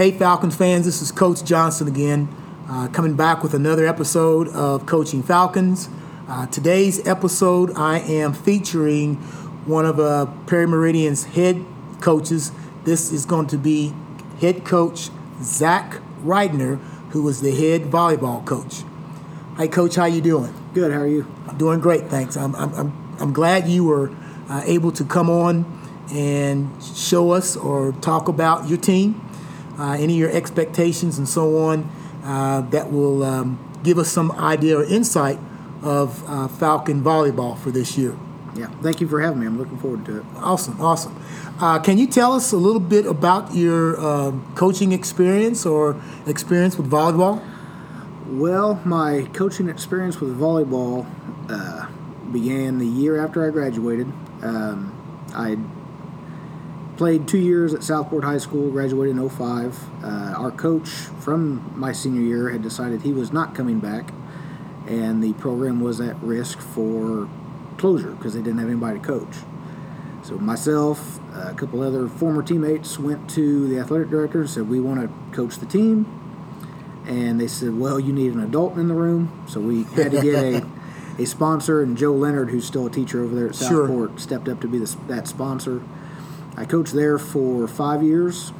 Hey, Falcons fans, this is Coach Johnson again, uh, coming back with another episode of Coaching Falcons. Uh, today's episode, I am featuring one of uh, Perry Meridian's head coaches. This is going to be head coach Zach Reidner, who was the head volleyball coach. Hey, Coach, how you doing? Good. How are you? I'm doing great, thanks. I'm, I'm, I'm, I'm glad you were uh, able to come on and show us or talk about your team, uh, any of your expectations and so on. Uh, that will um, give us some idea or insight of uh, Falcon volleyball for this year. Yeah. Thank you for having me. I'm looking forward to it. Awesome, awesome. Uh, can you tell us a little bit about your um, coaching experience or experience with volleyball? Well, my coaching experience with volleyball uh, began the year after I graduated. Um, I played two years at Southport High School, graduated in 05. Uh, our coach from my senior year had decided he was not coming back, and the program was at risk for closure because they didn't have anybody to coach. So myself, a couple other former teammates went to the athletic director and said, "We want to coach the team." And they said, "Well, you need an adult in the room." So we had to get a, a sponsor, and Joe Leonard, who's still a teacher over there at Sure. Southport, stepped up to be the, that sponsor. I coached there for five years.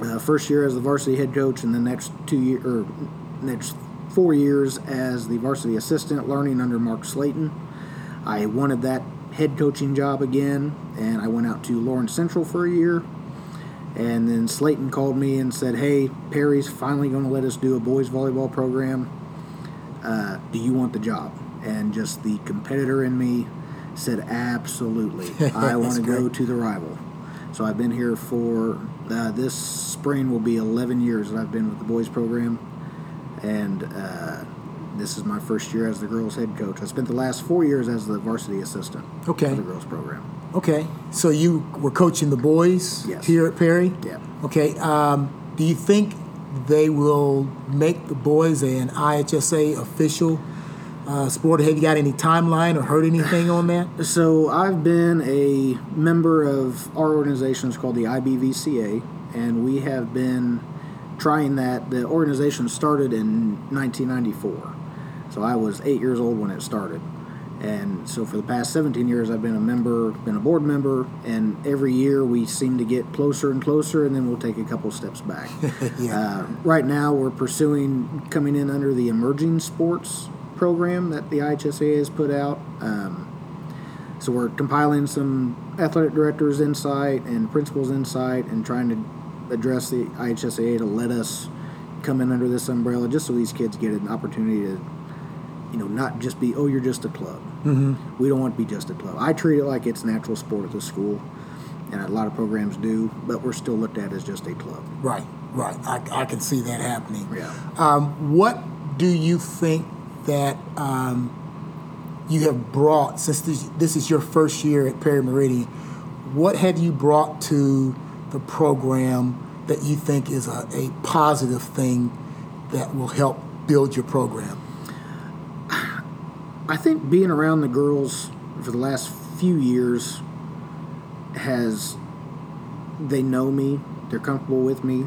Uh, first year as the varsity head coach, and the next two year or next four years as the varsity assistant, learning under Mark Slayton. I wanted that head coaching job again, and I went out to Lawrence Central for a year. And then Slayton called me and said, "Hey, Perry's finally going to let us do a boys volleyball program. Uh, do you want the job?" And just the competitor in me said, "Absolutely, I want to go to the rival." So I've been here for uh, this spring will be 11 years that I've been with the boys program, and uh, this is my first year as the girls head coach. I spent the last four years as the varsity assistant Okay. for the girls program. Okay, so you were coaching the boys Yes. here at Perry? Yeah. Okay, um, do you think they will make the boys an IHSA official uh, sport? Have you got any timeline or heard anything on that? So I've been a member of our organization. It's called the IBVCA, and we have been trying that. The organization started in 1994, so I was eight years old when it started. And so for the past 17 years, I've been a member, been a board member, and every year we seem to get closer and closer, and then we'll take a couple steps back. uh, right now, we're pursuing coming in under the emerging sports program that the IHSA has put out. Um, so we're compiling some athletic directors' insight and principals' insight, and trying to address the IHSA to let us come in under this umbrella, just so these kids get an opportunity to, you know, not just be oh you're just a club. Mm-hmm. We don't want to be just a club. I treat it like it's natural sport at the school, and a lot of programs do, but we're still looked at as just a club. Right, right. I, I can see that happening. Yeah. Um, what do you think that um, you have brought since this, this is your first year at Perry Meridian? What have you brought to the program that you think is a, a positive thing that will help build your program? I think being around the girls for the last few years has they know me, they're comfortable with me.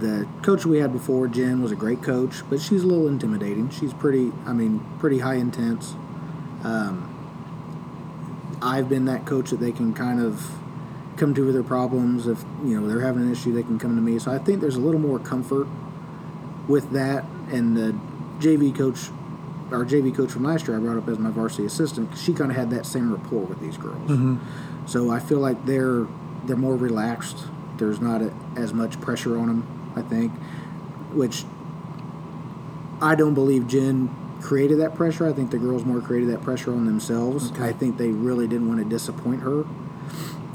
The coach we had before, Jen, was a great coach, but she's a little intimidating. She's pretty, I mean, pretty high intense. Um, I've been that coach that they can kind of come to with their problems. If you know they're having an issue, they can come to me. So I think there's a little more comfort with that. And the JV coach, our JV coach from last year, I brought up as my varsity assistant. She kind of had that same rapport with these girls. So I feel like they're they're more relaxed. There's not a, as much pressure on them. I think, which I don't believe Jen created that pressure. I think the girls more created that pressure on themselves. Okay. I think they really didn't want to disappoint her,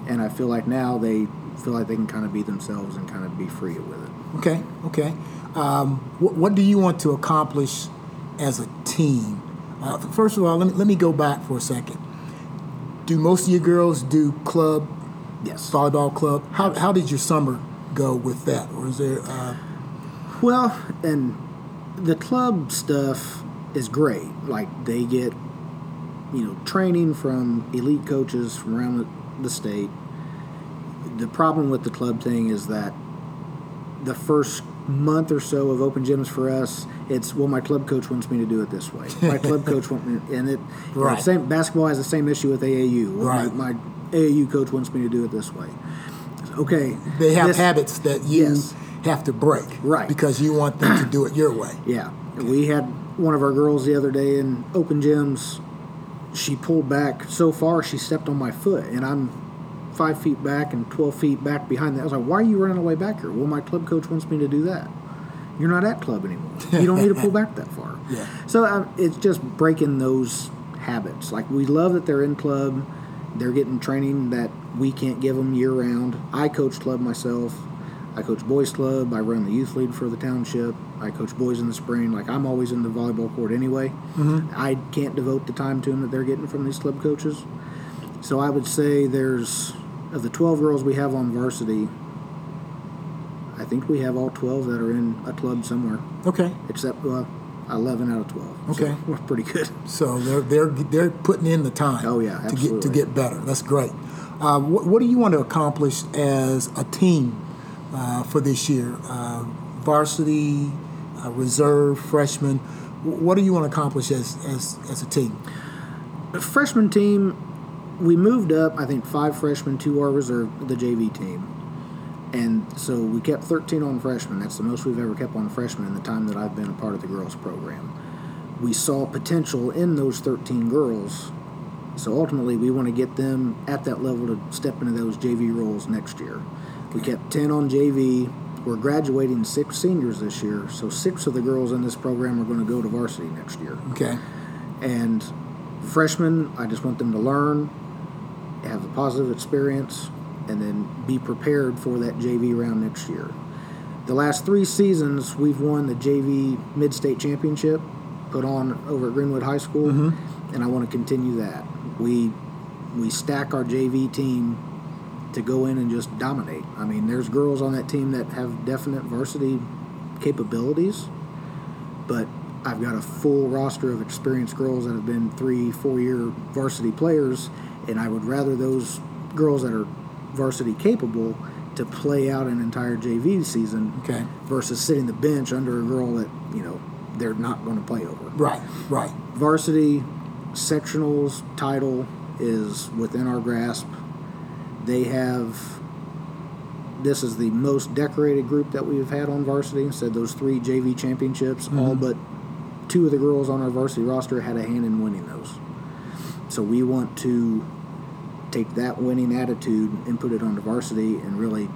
and I feel like now they feel like they can kind of be themselves and kind of be free with it. Okay, okay. Um, what, what do you want to accomplish as a team? Uh, first of all, let me, let me go back for a second. Do most of your girls do club, Yes. volleyball club? How, how did your summer go with that? Or is there, uh, Well, and the club stuff is great. Like they get, you know, training from elite coaches from around the, state. The problem with the club thing is that the first month or so of open gyms for us, it's well, my club coach wants me to do it this way. My club coach wants me, and it you know, Right. same basketball has the same issue with AAU. Well, Right. My, my AAU coach wants me to do it this way. Okay, They have this- habits that you Yes. have to break, Right. Because you want them to do it your way. Yeah, we had one of our girls the other day in open gyms. She pulled back so far she stepped on my foot, and I'm five feet back and twelve feet back behind that. I was like, "Why are you running away back here?" Well, my club coach wants me to do that. You're not at club anymore. You don't need to pull back that far. Yeah. So um, it's just breaking those habits. Like we love that they're in club. They're getting training that we can't give them year round. I coach club myself. I coach boys club. I run the youth league for the township. I coach boys in the spring. Like I'm always in the volleyball court anyway. Mm-hmm. I can't devote the time to them that they're getting from these club coaches. So I would say there's of the 12 girls we have on varsity. I think we have all 12 that are in a club somewhere, Okay. except well, 11 out of 12. So Okay. we're pretty good. So they're they're they're putting in the time. Oh, yeah, to get to get better. That's great. Uh, what, what do you want to accomplish as a team uh, for this year? Uh, varsity, uh, reserve, freshman. What do you want to accomplish as as, as a team? The freshman team, we moved up. I think five freshmen to our reserve, the JV team, and so we kept 13 on freshmen. That's the most we've ever kept on freshmen in the time that I've been a part of the girls program. We saw potential in those 13 girls, so ultimately we want to get them at that level to step into those JV roles next year. We kept 10 on JV. We're graduating six seniors this year, so six of the girls in this program are going to go to varsity next year. Okay. And freshmen, I just want them to learn, have a positive experience, and then be prepared for that JV round next year. The last three seasons, we've won the JV Mid State Championship, put on over at Greenwood High School, mm-hmm. and I want to continue that. We we stack our JV team to go in and just dominate. I mean, there's girls on that team that have definite varsity capabilities, but I've got a full roster of experienced girls that have been three, four year varsity players, and I would rather those girls that are varsity capable to play out an entire JV season Okay. versus sitting the bench under a girl that, you know, they're not going to play over. Right. Right. Varsity sectionals title is within our grasp. They have this is the most decorated group that we've had on varsity. Said those three JV championships, all mm-hmm. but two of the girls on our varsity roster had a hand in winning those. So we want to take that winning attitude and put it onto varsity and really,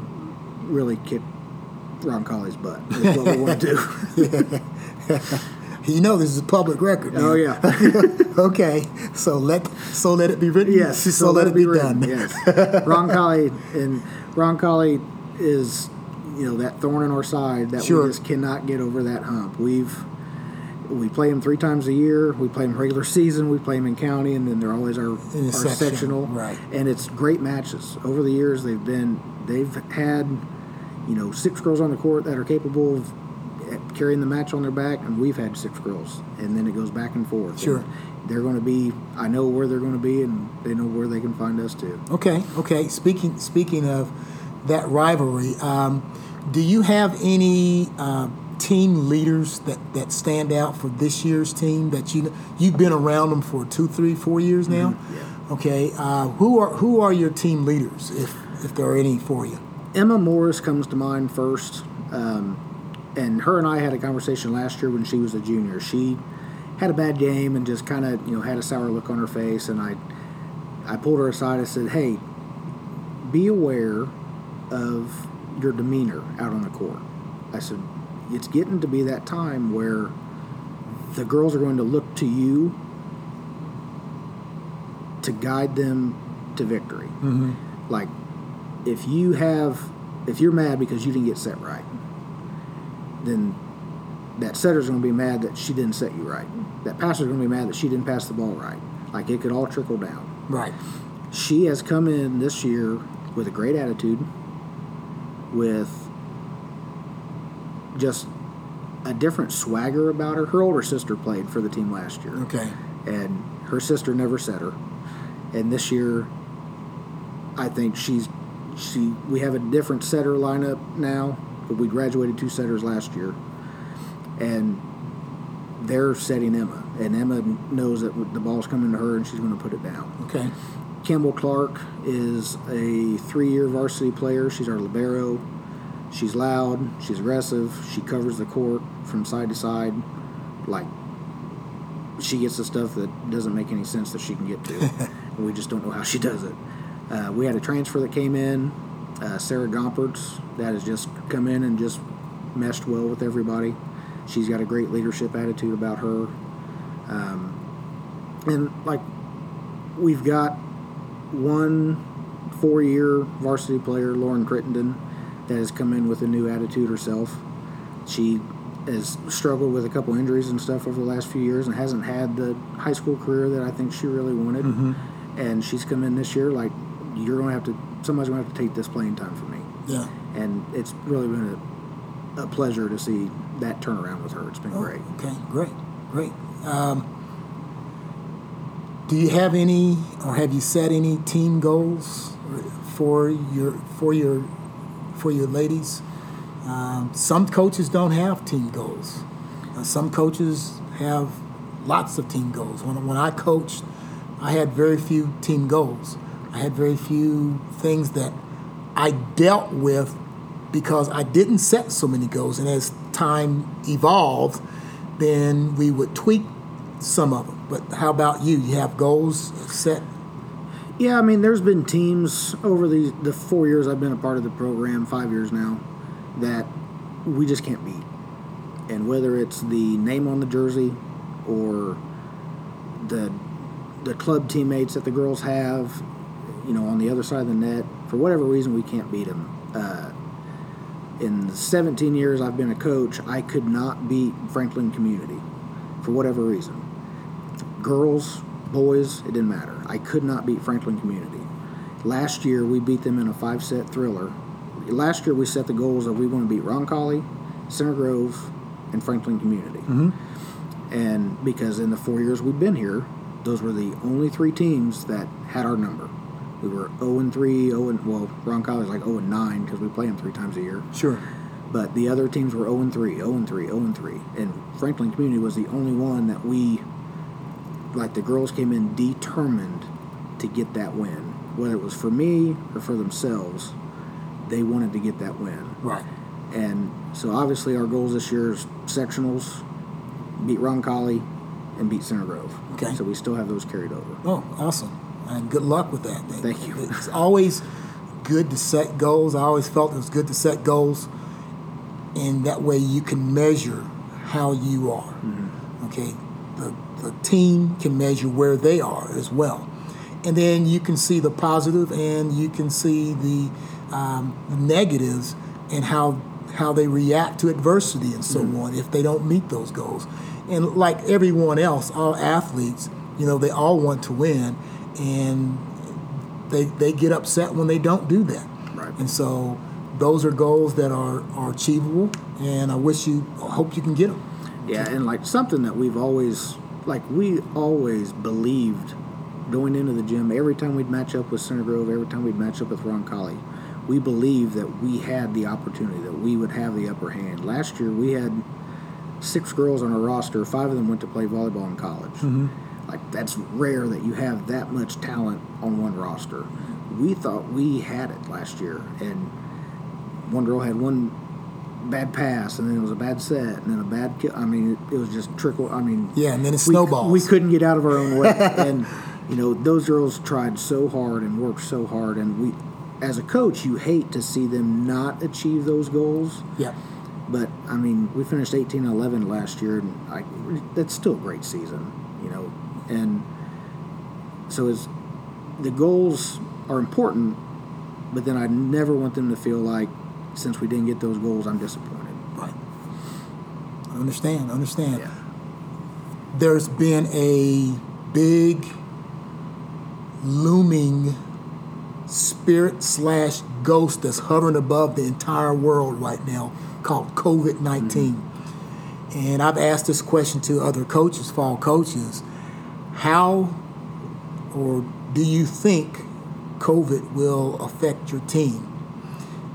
really kick Roncalli's butt. Is what we want to do. You know this is a public record. oh yeah. okay. So let so let it be written. Yes, So, let, it be, written, done. Yes, Roncalli and Roncalli is, you know, that thorn in our side that Sure. we just cannot get over that hump. We've we play them three times a year. We play them regular season. We play them in county, and then they're always our, our section, sectional. right. And it's great matches. Over the years, they've been they've had, you know, six girls on the court that are capable of carrying the match on their back, and we've had six girls, and then it goes back and forth. Sure. And they're going to be. I know where they're going to be, and they know where they can find us too. Okay, okay. Speaking speaking of that rivalry, um, do you have any uh, team leaders that, that stand out for this year's team that you you've been around them for two, three, four years now? yeah. Okay. Uh, who are who are your team leaders, if if there are any for you? Emma Morris comes to mind first, um, and her and I had a conversation last year when she was a junior. She had a bad game and just kind of you know had a sour look on her face, and I I pulled her aside and said, "Hey, be aware of your demeanor out on the court." I said, "It's getting to be that time where the girls are going to look to you to guide them to victory." Mm-hmm. like if you have if you're mad because you didn't get set right then that setter's going to be mad that she didn't set you right that passer's going to be mad that she didn't pass the ball right like it could all trickle down Right. she has come in this year with a great attitude with just a different swagger about her her older sister played for the team last year Okay. and her sister never set her. And this year, I think she's she. We have a different setter lineup now but we graduated two setters last year, and they're setting Emma, and Emma knows that the ball's coming to her, and she's going to put it down. Okay. Campbell Clark is a three-year varsity player. She's our libero. She's loud. She's aggressive. She covers the court from side to side, like she gets the stuff that doesn't make any sense that she can get to, and we just don't know how she does it. Uh, we had a transfer that came in, uh, Sarah Gompertz, that has just come in and just meshed well with everybody. She's got a great leadership attitude about her, um, and like we've got one four-year varsity player, Lauren Crittenden, that has come in with a new attitude herself. She has struggled with a couple injuries and stuff over the last few years and hasn't had the high school career that I think she really wanted. And she's come in this year like you're going to have to somebody's going to have to take this playing time from me. Yeah. And it's really been a, a pleasure to see that turnaround with her. It's been Oh, great. Okay, great, great. Um, do you have any, or have you set any team goals for your for your for your ladies? Um, some coaches don't have team goals. Uh, some coaches have lots of team goals. When when I coached, I had very few team goals. I had very few things that I dealt with because I didn't set so many goals. And as time evolved, then we would tweak some of them. But how about you? You have goals set? Yeah, I mean, there's been teams over the the four years I've been a part of the program, five years now, that we just can't beat. And whether it's the name on the jersey or the the club teammates that the girls have, you know, on the other side of the net, for whatever reason, we can't beat them. Uh, in the 17 years I've been a coach, I could not beat Franklin Community for whatever reason. Girls, boys, it didn't matter. I could not beat Franklin Community. Last year we beat them in a five set thriller. Last year we set the goals of we want to beat Roncalli, Center Grove, and Franklin Community. Mm-hmm. And because in the four years we've been here, those were the only three teams that had our number. We were 0 and 3, 0 and well, Roncalli is like 0 and 9 because we play them three times a year. Sure. But the other teams were 0 and 3, 0 and 3, 0 and 3. And Franklin Community was the only one that we, like the girls came in determined to get that win. Whether it was for me or for themselves, they wanted to get that win. Right. And so obviously our goals this year is sectionals, beat Roncalli, and beat Center Grove. Okay. So we still have those carried over. Oh, awesome. And good luck with that. Thank you. It's always good to set goals. I always felt it was good to set goals, and that way you can measure how you are. Mm-hmm. Okay? The, the team can measure where they are as well. And then you can see the positive and you can see the, um, the negatives and how how they react to adversity and so on if they don't meet those goals. And like everyone else, all athletes, you know, they all want to win and they they get upset when they don't do that. Right. And so those are goals that are, are achievable and I wish you I hope you can get them. Yeah, and like something that we've always like we always believed going into the gym every time we'd match up with Center Grove, every time we'd match up with Roncalli, we believed that we had the opportunity, that we would have the upper hand. Last year we had six girls on our roster, five of them went to play volleyball in college. Mm-hmm. Like that's rare that you have that much talent on one roster. We thought we had it last year and one girl had one bad pass, and then it was a bad set, and then a bad kill. I mean, it, it was just trickle. I mean, Yeah, and then it snowballs. We couldn't get out of our own way, and you know those girls tried so hard and worked so hard, and we, as a coach, you hate to see them not achieve those goals. Yeah. But I mean, we finished 18-11 last year, and I, that's still a great season, you know. And so it's the goals are important, but then I never want them to feel like since we didn't get those goals, I'm disappointed. Right. I understand, I understand. Yeah. There's been a big looming spirit slash ghost that's hovering above the entire world right now called COVID 19. Mm-hmm. And I've asked this question to other coaches, fall coaches. How or do you think COVID will affect your team?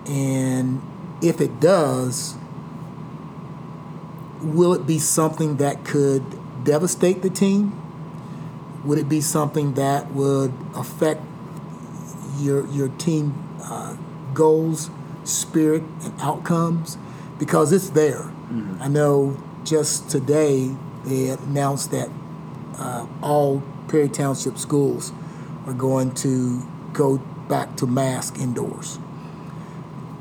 And if it does, will it be something that could devastate the team? Would it be something that would affect your your team uh, goals, spirit, and outcomes? Because it's there. Mm-hmm. I know just today they announced that uh, all Perry Township schools are going to go back to mask indoors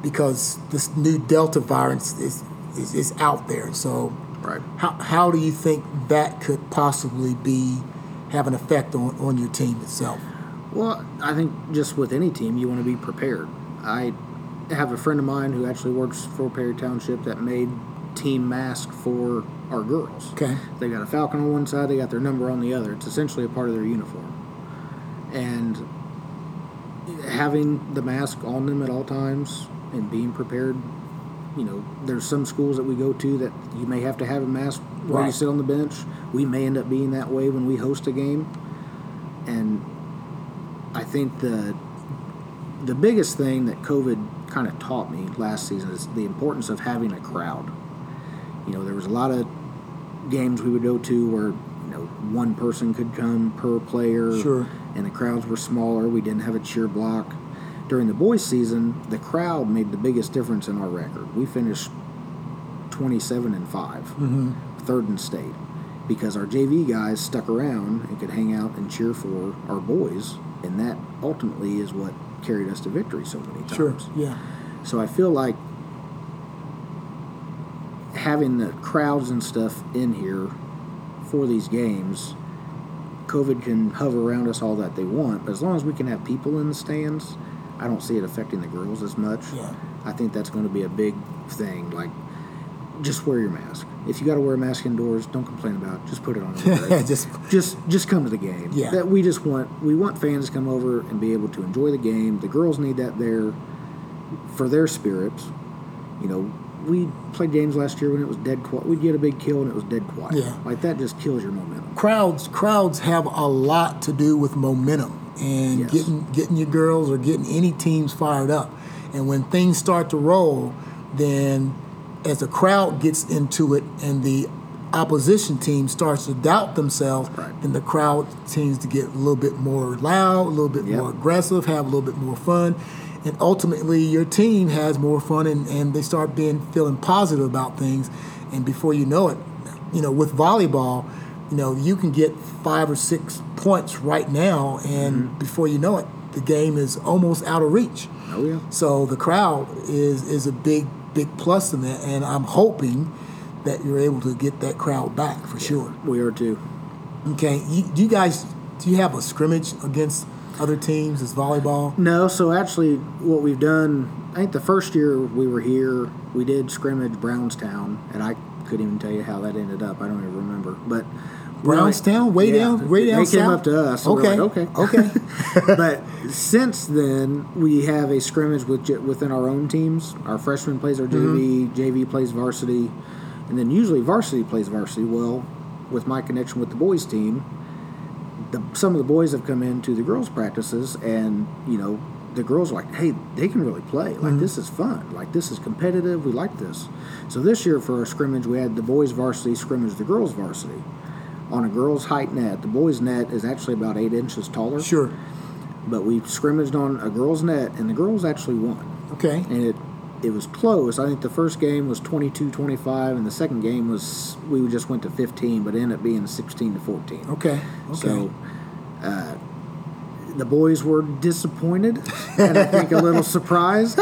because this new Delta virus is, is, is out there. So, right. how, how do you think that could possibly be have an effect on, on your team itself? Well, I think just with any team, you want to be prepared. I have a friend of mine who actually works for Perry Township that made team mask for our girls. Okay. They got a falcon on one side, they got their number on the other. It's essentially a part of their uniform. And having the mask on them at all times and being prepared. You know, there's some schools that we go to that you may have to have a mask while right. you sit on the bench. We may end up being that way when we host a game. And I think the the biggest thing that COVID kind of taught me last season is the importance of having a crowd. You know, there was a lot of games we would go to where you know one person could come per player, sure. and the crowds were smaller. We didn't have a cheer block during the boys' season, the crowd made the biggest difference in our record. We finished 27 and 5, mm-hmm. third in state, because our JV guys stuck around and could hang out and cheer for our boys, and that ultimately is what carried us to victory so many times. Sure, yeah. So I feel like having the crowds and stuff in here for these games, COVID can hover around us all that they want, but as long as we can have people in the stands, I don't see it affecting the girls as much. Yeah. I think that's going to be a big thing. Like, just wear your mask. If you got to wear a mask indoors, don't complain about it. Just put it on. just, just, just come to the game. Yeah. That we just want we want fans to come over and be able to enjoy the game. The girls need that there for their spirits. You know, we played games last year when it was dead quiet. We'd get a big kill and it was dead quiet. Yeah. Like that just kills your momentum. Crowds, crowds have a lot to do with momentum and yes. getting getting your girls or getting any teams fired up. And when things start to roll, then as the crowd gets into it and the opposition team starts to doubt themselves, right. then the crowd tends to get a little bit more loud, a little bit yep. more aggressive, have a little bit more fun. And ultimately, your team has more fun and, and they start being feeling positive about things. And before you know it, you know, with volleyball, you know, you can get five or six points right now, and mm-hmm. before you know it, the game is almost out of reach. Oh yeah. So the crowd is is a big big plus in that, and I'm hoping that you're able to get that crowd back for yeah, sure. We are too. Okay, you, do you guys do you have a scrimmage against other teams as volleyball? No. So actually, what we've done, I think the first year we were here, we did scrimmage Brownstown, and I couldn't even tell you how that ended up. I don't even remember, but Brownstown, way yeah, down, way down They south? came up to us. Okay, like, okay, okay. but since then, we have a scrimmage with within our own teams. Our freshman plays our JV, mm-hmm. JV plays varsity, and then usually varsity plays varsity. Well, with my connection with the boys team, the, some of the boys have come into the girls' practices, and you know the girls are like, hey, they can really play. Like mm-hmm. this is fun. Like this is competitive. We like this. So this year for our scrimmage, we had the boys varsity scrimmage the girls varsity on a girls' height net. The boys' net is actually about eight inches taller. Sure. But we scrimmaged on a girls' net, and the girls actually won. Okay. And it it was close. I think the first game was 22-25, and the second game was we just went to 15, but ended up being 16 to 14. Okay. Okay. So. Uh, the boys were disappointed and I think a little surprised,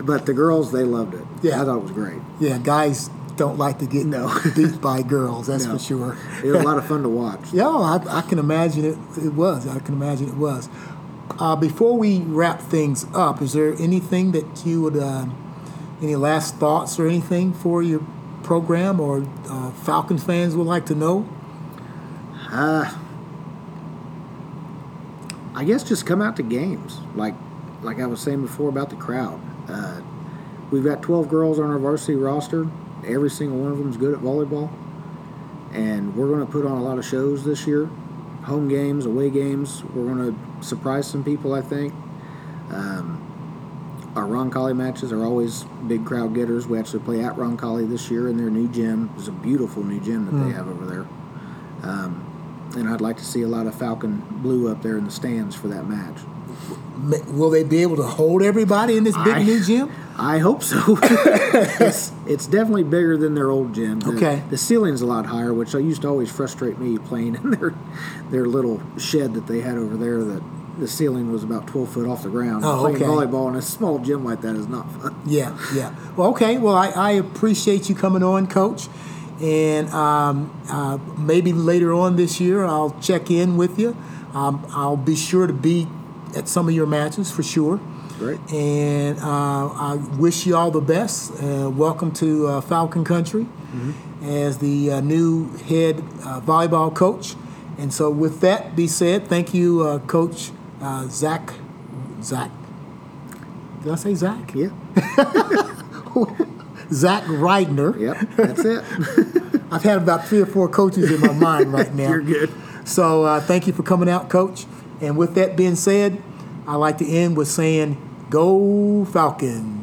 but the girls they loved it. Yeah, I thought it was great. Yeah, guys don't like to get no. beat by girls. That's no. for sure. It was a lot of fun to watch. yeah, I, I, can imagine it. It was. I can imagine it was. Uh, before we wrap things up, is there anything that you would, uh, any last thoughts or anything for your program or uh, Falcons fans would like to know? Uh, I guess just come out to games, like like I was saying before about the crowd. Uh, we've got 12 girls on our varsity roster every single one of them is good at volleyball, and we're going to put on a lot of shows this year. Home games, away games. We're going to surprise some people, I think. Um, our Roncalli matches are always big crowd getters. We actually play at Roncalli this year in their new gym. It's a beautiful new gym that they have over there. Um, and I'd like to see a lot of Falcon blue up there in the stands for that match. Will they be able to hold everybody in this big I- new gym? I hope so. it's, it's definitely bigger than their old gym. The, Okay. The ceiling's a lot higher, which used to always frustrate me playing in their their little shed that they had over there. That the ceiling was about twelve foot off the ground. Oh, playing okay. volleyball in a small gym like that is not fun. Yeah, yeah. Well, okay. Well, I, I appreciate you coming on, Coach. And um, uh, maybe later on this year, I'll check in with you. Um, I'll be sure to be at some of your matches for sure. Great. And uh, I wish you all the best. Uh, welcome to uh, Falcon Country as the uh, new head uh, volleyball coach. And so, with that be said, thank you, uh, Coach uh, Zach. Zach. Did I say Zach? Yeah. Zach Reidner. Yep. That's it. I've had about three or four coaches in my mind right now. You're good. So uh, thank you for coming out, Coach. And with that being said, I like to end with saying, "Go Falcons."